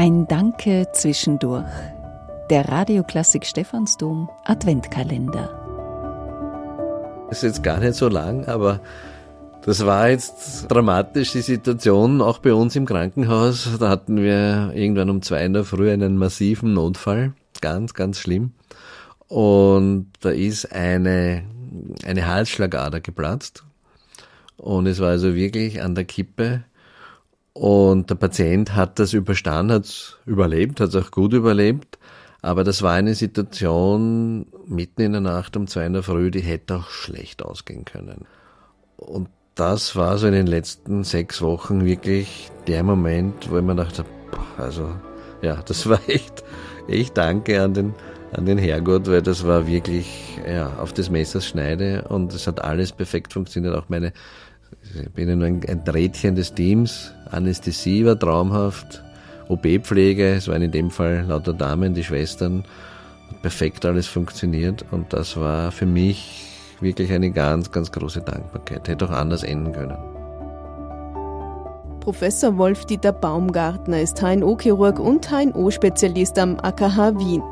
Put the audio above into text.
Ein Danke zwischendurch. Der Radioklassik Stephansdom Adventkalender. Ist jetzt gar nicht so lang, aber das war jetzt dramatisch, die Situation, auch bei uns im Krankenhaus. Da hatten wir irgendwann um zwei in der Früh einen massiven Notfall. Ganz, ganz schlimm. Und da ist eine, eine Halsschlagader geplatzt. Und es war also wirklich an der Kippe. Und der Patient hat das überstanden, hat es überlebt, hat es auch gut überlebt. Aber das war eine Situation mitten in der Nacht um zwei in der Früh, die hätte auch schlecht ausgehen können. Und das war so in den letzten sechs Wochen wirklich der Moment, wo ich mir dachte, also ja, das war echt, echt Danke an den, an den Herrgott, weil das war wirklich ja, auf des Messers Schneide und es hat alles perfekt funktioniert. Auch meine, ich bin nur ein, ein Rädchen des Teams, Anästhesie war traumhaft, OB-Pflege, es waren in dem Fall lauter Damen, die Schwestern, perfekt alles funktioniert und das war für mich wirklich eine ganz, ganz große Dankbarkeit. Hätte auch anders enden können. Professor Wolf-Dieter Baumgartner ist HNO-Chirurg und HNO-Spezialist am AKH Wien.